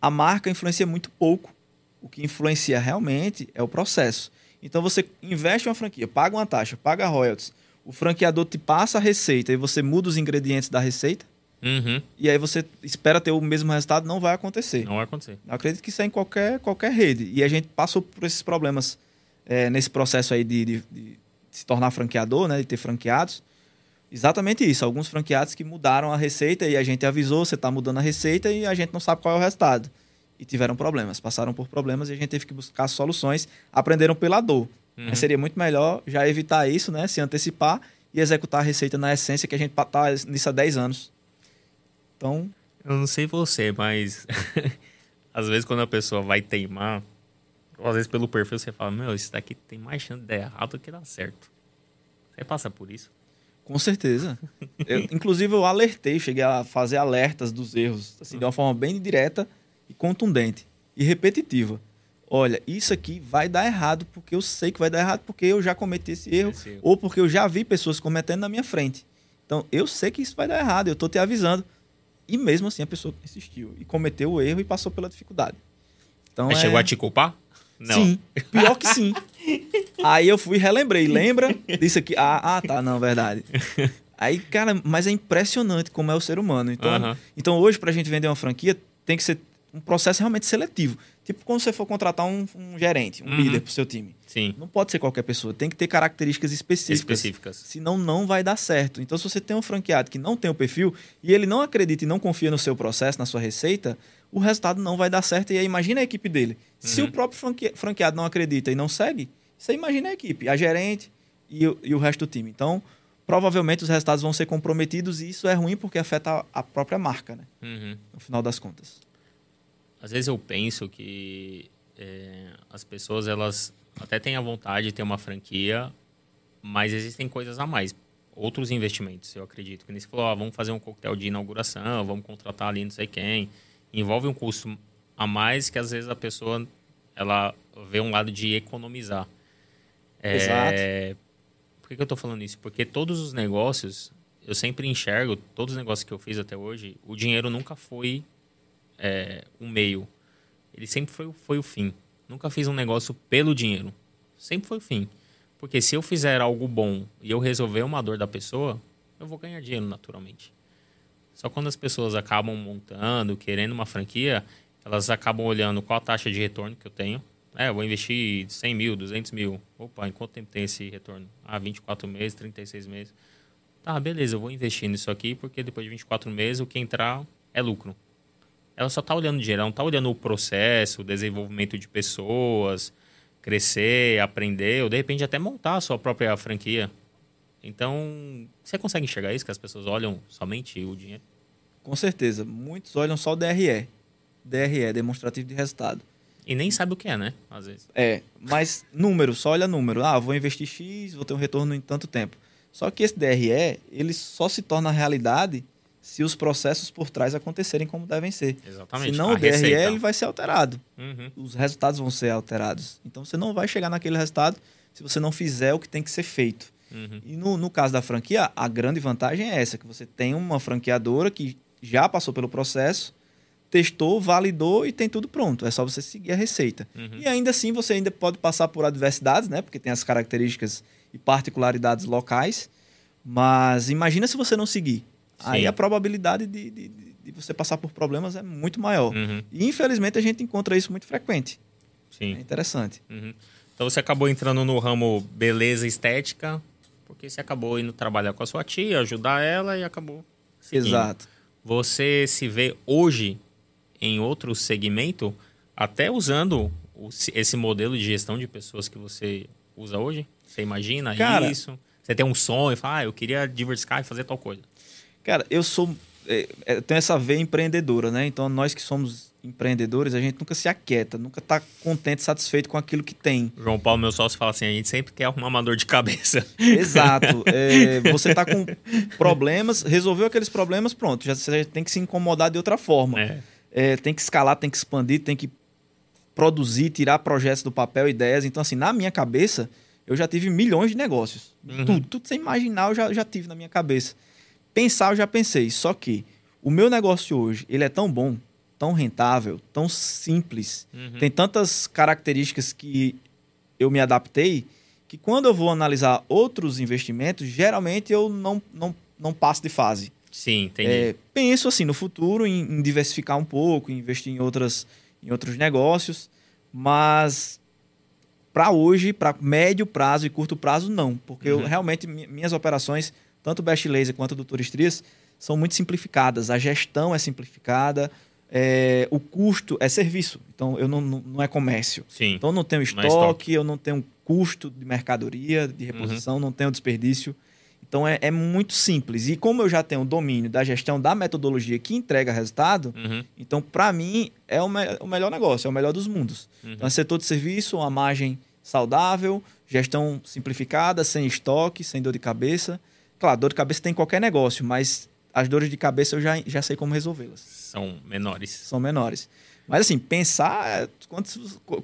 a marca influencia muito pouco. O que influencia realmente é o processo. Então você investe uma franquia, paga uma taxa, paga royalties o franqueador te passa a receita e você muda os ingredientes da receita, uhum. e aí você espera ter o mesmo resultado, não vai acontecer. Não vai acontecer. Eu acredito que isso é em qualquer, qualquer rede. E a gente passou por esses problemas é, nesse processo aí de, de, de, se tornar franqueador, né, de ter franqueados. Exatamente isso. Alguns franqueados que mudaram a receita e a gente avisou, você está mudando a receita e a gente não sabe qual é o resultado. E tiveram problemas, passaram por problemas e a gente teve que buscar soluções, aprenderam pela dor. Uhum. Mas seria muito melhor já evitar isso, né? Se antecipar e executar a receita na essência que a gente está nisso há 10 anos. Então. Eu não sei você, mas (laughs) às vezes quando a pessoa vai teimar, ou às vezes pelo perfil você fala, meu, isso daqui tem mais chance de dar errado do que dar certo. Você passa por isso? Com certeza. eu, inclusive, eu alertei, cheguei a fazer alertas dos erros, assim, de uma forma bem direta e contundente e repetitiva olha, isso aqui vai dar errado porque eu sei que vai dar errado porque eu já cometi esse erro esse ou porque eu já vi pessoas cometendo na minha frente. Então, eu sei que isso vai dar errado, eu estou te avisando. E mesmo assim a pessoa insistiu e cometeu o erro e passou pela dificuldade. Então, Mas é... chegou a te culpar? Não. Sim, pior que sim. Aí eu fui e relembrei, lembra disso aqui? Ah, ah, tá, não, verdade. Aí, cara, mas é impressionante como é o ser humano. Então, uh -huh. então hoje, para a gente vender uma franquia, tem que ser um processo realmente seletivo. Tipo quando você for contratar um, um gerente, um uhum. líder para o seu time. Sim. Não pode ser qualquer pessoa, tem que ter características específicas. Específicas. Senão não vai dar certo. Então, se você tem um franqueado que não tem o perfil e ele não acredita e não confia no seu processo, na sua receita, o resultado não vai dar certo. E aí imagina a equipe dele. Uhum. Se o próprio franqueado não acredita e não segue, você imagina a equipe, a gerente e o, e o resto do time. Então, provavelmente os resultados vão ser comprometidos e isso é ruim porque afeta a própria marca, né? Uhum. No final das contas. Às vezes eu penso que é, as pessoas elas até têm a vontade de ter uma franquia, mas existem coisas a mais. Outros investimentos, eu acredito. Que nem você falou, ah, vamos fazer um coquetel de inauguração, vamos contratar ali não sei quem. Envolve um custo a mais que às vezes a pessoa ela vê um lado de economizar. É, Exato. Por que, que eu estou falando isso? Porque todos os negócios, eu sempre enxergo, todos os negócios que eu fiz até hoje, o dinheiro nunca foi é, um meio. Ele sempre foi, foi o fim. Nunca fiz um negócio pelo dinheiro. Sempre foi o fim. Porque se eu fizer algo bom e eu resolver uma dor da pessoa, eu vou ganhar dinheiro naturalmente. Só quando as pessoas acabam montando, querendo uma franquia, elas acabam olhando qual a taxa de retorno que eu tenho. É, eu vou investir 100 mil, 200 mil. Opa, em quanto tempo tem esse retorno? Ah, 24 meses, 36 meses. Tá, beleza, eu vou investir nisso aqui porque depois de 24 meses o que entrar é lucro ela só está olhando dinheiro, ela não está olhando o processo, o desenvolvimento de pessoas, crescer, aprender, ou de repente até montar a sua própria franquia. Então, você consegue enxergar isso, que as pessoas olham somente o dinheiro? Com certeza. Muitos olham só o DRE. DRE, demonstrativo de resultado. E nem sabe o que é, né? Às vezes. É, mas número, só olha número. Ah, vou investir X, vou ter um retorno em tanto tempo. Só que esse DRE, ele só se torna realidade se os processos por trás acontecerem como devem ser. Exatamente. Senão a o DRL vai ser alterado. Uhum. Os resultados vão ser alterados. Então você não vai chegar naquele resultado se você não fizer o que tem que ser feito. Uhum. E no, no caso da franquia, a grande vantagem é essa, que você tem uma franqueadora que já passou pelo processo, testou, validou e tem tudo pronto. É só você seguir a receita. Uhum. E ainda assim você ainda pode passar por adversidades, né? Porque tem as características e particularidades locais. Mas imagina se você não seguir. Sim. aí a probabilidade de, de, de, você passar por problemas é muito maior. Uhum. E infelizmente a gente encontra isso muito frequente. Sim. É interessante. Uhum. Então você acabou entrando no ramo beleza estética, porque você acabou indo trabalhar com a sua tia, ajudar ela e acabou seguindo. Exato. Você se vê hoje em outro segmento, até usando esse modelo de gestão de pessoas que você usa hoje? Você imagina Cara- isso? Você tem um sonho, fala, ah, eu queria diversificar e fazer tal coisa. Cara, eu sou. é, é, eu tenho essa veia empreendedora, né? Então, nós que somos empreendedores, a gente nunca se aquieta, nunca tá contente, satisfeito com aquilo que tem. João Paulo, meu sócio, fala assim, a gente sempre quer arrumar uma dor de cabeça. Exato. (laughs) É, você tá com problemas, resolveu aqueles problemas, pronto. Já você tem que se incomodar de outra forma. É. É, tem que escalar, tem que expandir, tem que produzir, tirar projetos do papel, ideias. Então, assim, na minha cabeça, eu já tive milhões de negócios. Uhum. Tudo, tudo sem imaginar, eu já, já tive na minha cabeça. Pensar, eu já pensei. Só que o meu negócio hoje, ele é tão bom, tão rentável, tão simples, Uhum. tem tantas características que eu me adaptei, que quando eu vou analisar outros investimentos, geralmente eu não, não, não passo de fase. Sim, entendi. É, penso assim no futuro em, em diversificar um pouco, em investir em, outras, em outros negócios, mas para hoje, para médio prazo e curto prazo, não, porque eu Uhum. realmente mi- minhas operações, tanto o Best Laser quanto o Doutor Estrias, são muito simplificadas. A gestão é simplificada, é, o custo é serviço, então eu não, não, não é comércio. Sim. Então eu não tenho Não é estoque, estoque. eu não tenho custo de mercadoria, de reposição, não tenho desperdício. Então é, é muito simples. E como eu já tenho domínio da gestão da metodologia que entrega resultado, Uhum, então para mim é o, me- o melhor negócio, é o melhor dos mundos. uhum. Então é setor de serviço, uma margem saudável, gestão simplificada, sem estoque, sem dor de cabeça. Claro, dor de cabeça tem em qualquer negócio, mas as dores de cabeça eu já, já sei como resolvê-las São menores. são menores. Mas assim, pensar, quando,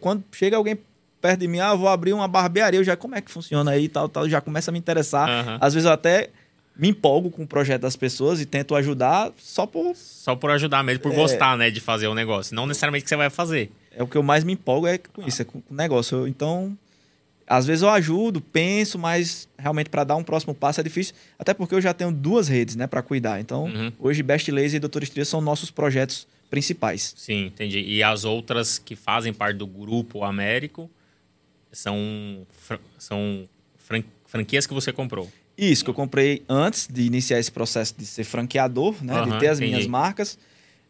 quando chega alguém perto de mim, ah, vou abrir uma barbearia, eu já como é que funciona aí, tal, tal, já começa a me interessar. Aham. Às vezes eu até me empolgo com o projeto das pessoas e tento ajudar só por Só por ajudar mesmo, por É. gostar, né, de fazer o negócio. Não necessariamente que você vai fazer. é o que eu mais me empolgo é com isso, é com o negócio. Eu- então, às vezes eu ajudo, penso, mas realmente para dar um próximo passo é difícil, até porque eu já tenho duas redes, né, para cuidar. Então, Uhum. hoje Best Laser e Doutor Estria são nossos projetos principais. Sim, entendi. E as outras que fazem parte do grupo Américo são, fran- são fran- franquias que você comprou. Isso, que eu comprei antes de iniciar esse processo de ser franqueador, né? Aham, de ter as entendi. minhas marcas.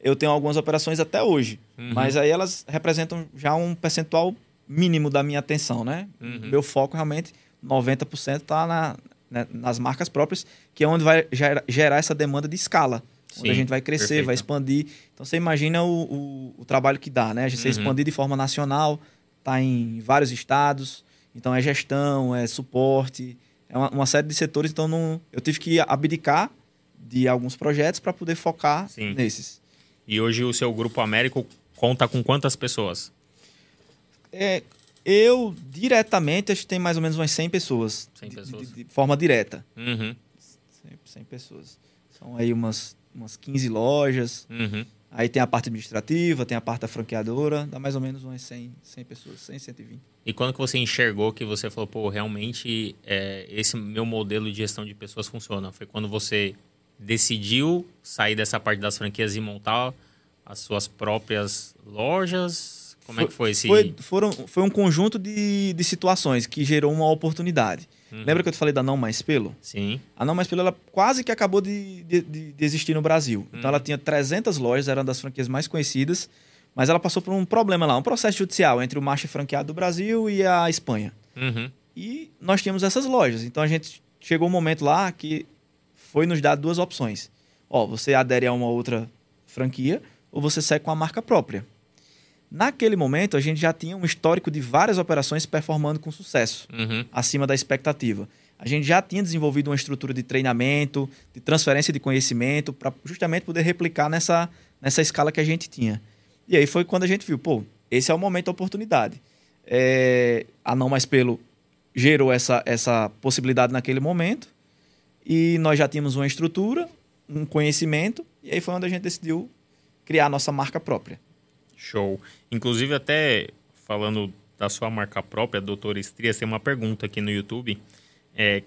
Eu tenho algumas operações até hoje. Uhum. Mas aí elas representam já um percentual mínimo da minha atenção, né? Uhum. Meu foco realmente, 90% está na, né, nas marcas próprias, que é onde vai gera- gerar essa demanda de escala. onde Sim, a gente vai crescer, perfeito. vai expandir. Então você imagina o, o, o trabalho que dá, né? Você Uhum. expandir de forma nacional, tá em vários estados. Então é gestão, é suporte, é uma, uma série de setores. Então não, eu tive que abdicar de alguns projetos para poder focar Sim. nesses. E hoje o seu grupo Américo conta com quantas pessoas? É, eu, diretamente, acho que tem mais ou menos umas 100 pessoas. 100 de- pessoas. De, de forma direta. Uhum, 100, 100 pessoas. São aí umas, umas 15 lojas. uhum. Aí tem a parte administrativa, tem a parte da franqueadora. Dá mais ou menos umas 100, 100 pessoas. 100, 120. E quando que você enxergou que você falou, pô, realmente é, esse meu modelo de gestão de pessoas funciona? Foi quando você decidiu sair dessa parte das franquias e montar as suas próprias lojas? Como é que foi esse... Foi, foram, foi um conjunto de, de situações que gerou uma oportunidade. Uhum. Lembra que eu te falei da Não Mais Pelo? Sim. A Não Mais Pelo ela quase que acabou de, de, de- existir no Brasil. Então Hum. ela tinha 300 lojas, era uma das franquias mais conhecidas, mas ela passou por um problema lá, um processo judicial entre o master franqueado do Brasil e a Espanha. Uhum. E nós tínhamos essas lojas. Então a gente chegou um momento lá que foi nos dar duas opções. Ó, você adere a uma outra franquia ou você segue com a marca própria. Naquele momento a gente já tinha um histórico de várias operações performando com sucesso Uhum. acima da expectativa. A gente já tinha desenvolvido uma estrutura de treinamento, de transferência de conhecimento, para justamente poder replicar nessa, nessa escala que a gente tinha. E aí foi quando a gente viu, pô, esse é o momento da oportunidade. É, a Não Mais Pelo gerou essa, essa possibilidade naquele momento, e nós já tínhamos uma estrutura, um conhecimento, e aí foi onde a gente decidiu criar a nossa marca própria. Show. Inclusive, até falando da sua marca própria, Doutora Estrias, tem uma pergunta aqui no YouTube. É,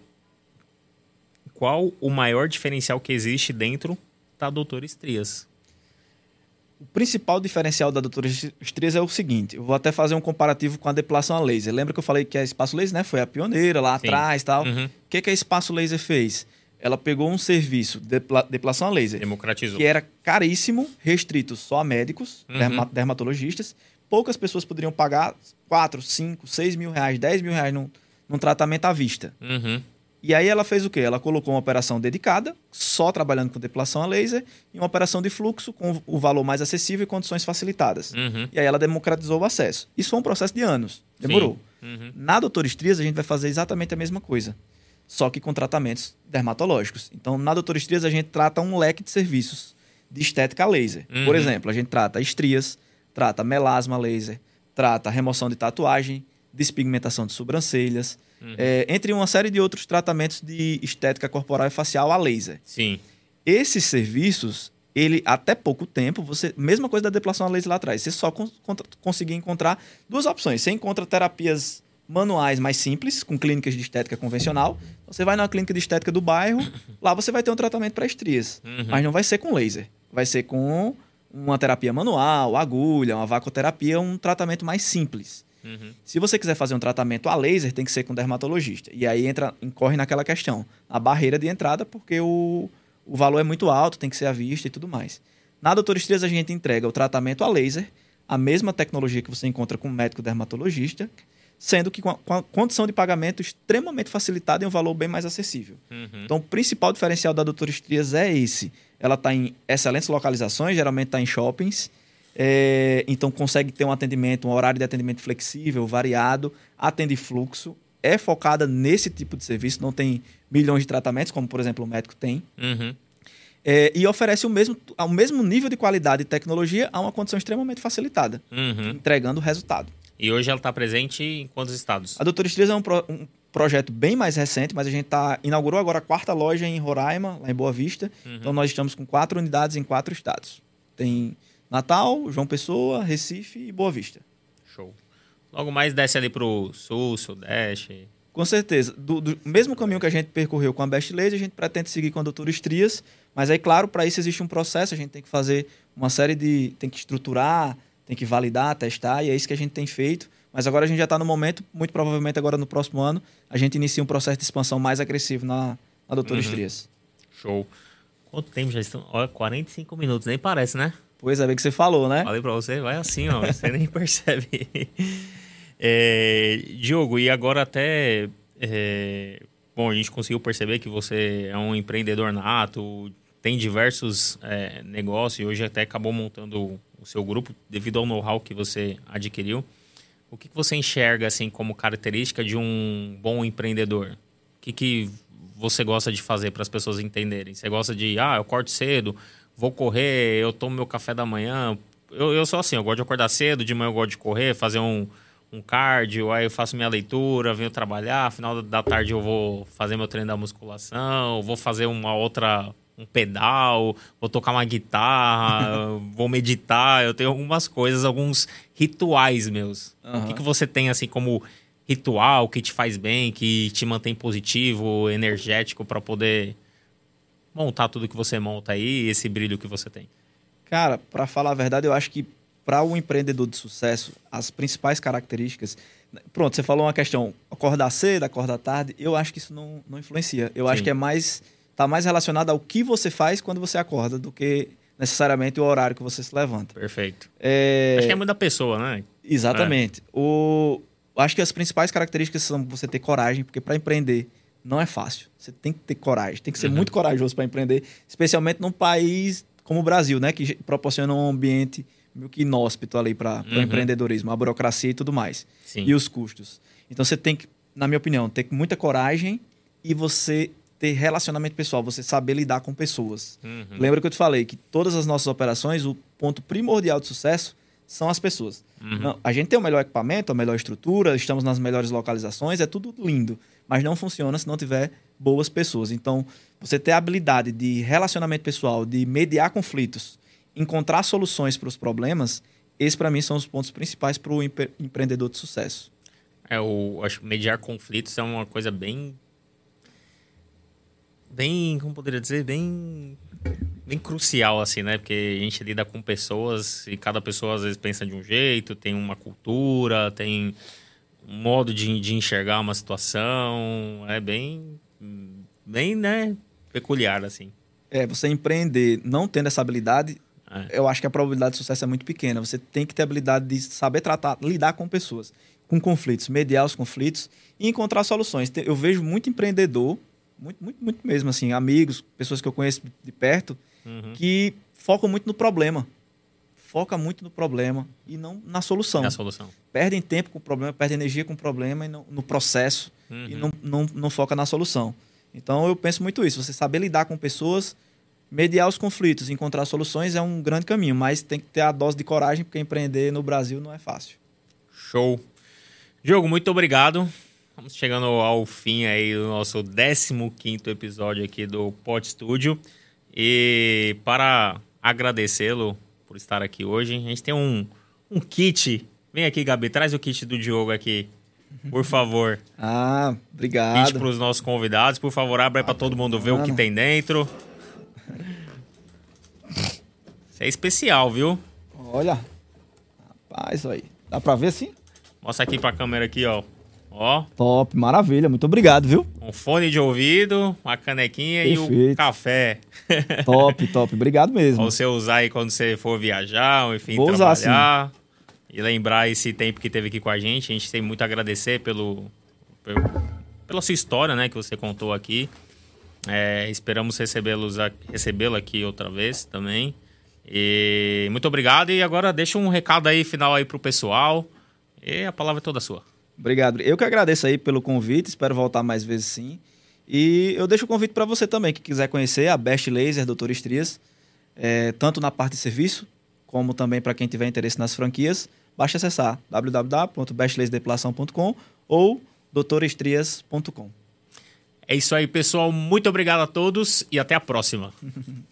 qual o maior diferencial que existe dentro da Doutora Estrias? O principal diferencial da Doutora Estrias é o seguinte, eu vou até fazer um comparativo com a depilação a laser. Lembra que eu falei que a Espaço Laser né, foi a pioneira lá Sim. atrás e tal? Uhum. O que, que a Espaço Laser fez? Ela pegou um serviço de depilação a laser. Democratizou. Que era caríssimo, restrito só a médicos, uhum. dermatologistas. Poucas pessoas poderiam pagar 4, 5, 6 mil reais, 10 mil reais num, num tratamento à vista. Uhum. E aí ela fez o quê? Ela colocou uma operação dedicada, só trabalhando com depilação a laser, e uma operação de fluxo com o valor mais acessível e condições facilitadas. Uhum. E aí ela democratizou o acesso. Isso foi um processo de anos. Demorou. Uhum. Na Doutor Estrias, a gente vai fazer exatamente a mesma coisa, só que com tratamentos dermatológicos. Então, na Doutor Estrias, a gente trata um leque de serviços de estética laser. Uhum. Por exemplo, a gente trata estrias, trata melasma laser, trata remoção de tatuagem, despigmentação de sobrancelhas, uhum. é, entre uma série de outros tratamentos de estética corporal e facial a laser. Sim. Esses serviços, ele até pouco tempo, você mesma coisa da depilação a laser lá atrás, você só con conseguia encontrar duas opções. Você encontra terapias manuais mais simples, com clínicas de estética convencional. Você vai numa clínica de estética do bairro, (laughs) lá você vai ter um tratamento para estrias, uhum. mas não vai ser com laser, vai ser com uma terapia manual, agulha, uma vacoterapia, um tratamento mais simples. Uhum. Se você quiser fazer um tratamento a laser, tem que ser com dermatologista. E aí entra, incorre naquela questão, a barreira de entrada, porque o, o valor é muito alto, tem que ser à vista e tudo mais. Na Doutor Estrias, a gente entrega o tratamento a laser, a mesma tecnologia que você encontra com o médico dermatologista, sendo que com a, condição de pagamento extremamente facilitada e um valor bem mais acessível. Uhum. Então, o principal diferencial da Doutor Estrias é esse. Ela está em excelentes localizações, geralmente está em shoppings, é, então consegue ter um atendimento, um horário de atendimento flexível, variado, atende fluxo, é focada nesse tipo de serviço, não tem milhões de tratamentos, como por exemplo o médico tem. Uhum. É, e oferece o mesmo, o mesmo nível de qualidade e tecnologia a uma condição extremamente facilitada, uhum. entregando resultado. E hoje ela está presente em quantos estados? A Doutora Estrias é um, pro, um, projeto bem mais recente, mas a gente tá, inaugurou agora a quarta loja em Roraima, lá em Boa Vista. Uhum. Então nós estamos com quatro unidades em quatro estados. Tem Natal, João Pessoa, Recife e Boa Vista. Show. Logo mais desce ali pro sul, sudeste. Com certeza. Do, do mesmo caminho que a gente percorreu com a Best Laser, a gente pretende seguir com a Doutora Estrias. Mas aí, claro, para isso existe um processo. A gente tem que fazer uma série de... Tem que estruturar, tem que validar, testar. E é isso que a gente tem feito. Mas agora a gente já está no momento, muito provavelmente agora no próximo ano, a gente inicia um processo de expansão mais agressivo na, na Doutora uhum. Estrias. Show. Quanto tempo já estão? Olha, 45 minutos, nem parece, né? Pois é, bem que você falou, né? Falei pra você, vai assim, ó, você nem (laughs) percebe. (laughs) É, Diogo, e agora até. É, bom, a gente conseguiu perceber que você é um empreendedor nato, tem diversos é, negócios e hoje até acabou montando o seu grupo devido ao know-how que você adquiriu. O que, que você enxerga assim como característica de um bom empreendedor? O que, que você gosta de fazer para as pessoas entenderem? Você gosta de, ah, eu corto cedo, vou correr, eu tomo meu café da manhã. Eu, eu sou assim, eu gosto de acordar cedo, de manhã eu gosto de correr, fazer um, um cardio, aí eu faço minha leitura, venho trabalhar, final da tarde eu vou fazer meu treino da musculação, vou fazer uma outra um pedal, vou tocar uma guitarra, (laughs) vou meditar, eu tenho algumas coisas, alguns rituais meus. Uhum. O que, que você tem assim como ritual que te faz bem, que te mantém positivo, energético para poder montar tudo que você monta aí, esse brilho que você tem? Cara, para falar a verdade, eu acho que para o um empreendedor de sucesso, as principais características. Pronto, você falou uma questão, acordar cedo, acordar tarde. Eu acho que isso não, não influencia. Eu Sim. acho que é mais. Está mais relacionado ao que você faz quando você acorda do que necessariamente o horário que você se levanta. Perfeito. É... Acho que é muito da pessoa, né? Exatamente. É. O... Acho que as principais características são você ter coragem, porque para empreender não é fácil. Você tem que ter coragem, tem que ser uhum. muito corajoso para empreender, especialmente num país como o Brasil, né, que proporciona um ambiente meio que inóspito ali para uhum. o empreendedorismo, a burocracia e tudo mais. Sim. E os custos. Então você tem que, na minha opinião, ter muita coragem e você ter relacionamento pessoal, você saber lidar com pessoas. Uhum. Lembra que eu te falei que todas as nossas operações, o ponto primordial de sucesso são as pessoas. Uhum. Não, a gente tem o melhor equipamento, a melhor estrutura, estamos nas melhores localizações, é tudo lindo, mas não funciona se não tiver boas pessoas. Então, você ter a habilidade de relacionamento pessoal, de mediar conflitos, encontrar soluções para os problemas, esses para mim são os pontos principais para o empre empreendedor de sucesso. É, o, acho que mediar conflitos é uma coisa bem. Bem, como poderia dizer, bem bem crucial, assim, né? Porque a gente lida com pessoas e cada pessoa às vezes pensa de um jeito, tem uma cultura, tem um modo de, de enxergar uma situação. É bem, bem, né? peculiar, assim. É, você empreender não tendo essa habilidade, é. eu acho que a probabilidade de sucesso é muito pequena. Você tem que ter a habilidade de saber tratar, lidar com pessoas, com conflitos, mediar os conflitos e encontrar soluções. Eu vejo muito empreendedor, muito, muito, muito mesmo, assim, amigos, pessoas que eu conheço de perto, uhum. que focam muito no problema. Foca muito no problema e não na solução. Na solução. Perdem tempo com o problema, perdem energia com o problema e no, no processo uhum. e não, não, não foca na solução. Então eu penso muito isso. Você saber lidar com pessoas, mediar os conflitos, encontrar soluções é um grande caminho, mas tem que ter a dose de coragem, porque empreender no Brasil não é fácil. Show. Diogo, muito obrigado. Estamos chegando ao fim aí do nosso 15 episódio aqui do Pod Studio. E para agradecê-lo por estar aqui hoje, a gente tem um, um kit. Vem aqui, Gabi, traz o kit do Diogo aqui. Por favor. (laughs) Ah, obrigado. Kit para os nossos convidados. Por favor, abra para todo mundo ver o que tem dentro. Isso é especial, viu? Olha. Rapaz, aí. Dá para ver sim? Mostra aqui para a câmera aqui, ó. Ó. Top, maravilha. Muito obrigado, viu? Um fone de ouvido, uma canequinha Perfeito. e um café. (laughs) Top, top. Obrigado mesmo. Pra você usar aí quando você for viajar, ou enfim, Vou trabalhar. Usar, sim e lembrar esse tempo que teve aqui com a gente. A gente tem muito a agradecer pelo, pelo pela sua história, né, que você contou aqui. É, esperamos recebê-los recebê-lo aqui outra vez também. E muito obrigado e agora deixa um recado aí final aí pro pessoal. E a palavra é toda sua. Obrigado. Eu que agradeço aí pelo convite, espero voltar mais vezes sim. E eu deixo o convite para você também, que quiser conhecer a Best Laser Doutor Estrias, é, tanto na parte de serviço, como também para quem tiver interesse nas franquias basta acessar www.bestlaserdepilação.com ou doutorestrias.com. É isso aí, pessoal. Muito obrigado a todos e até a próxima. (laughs)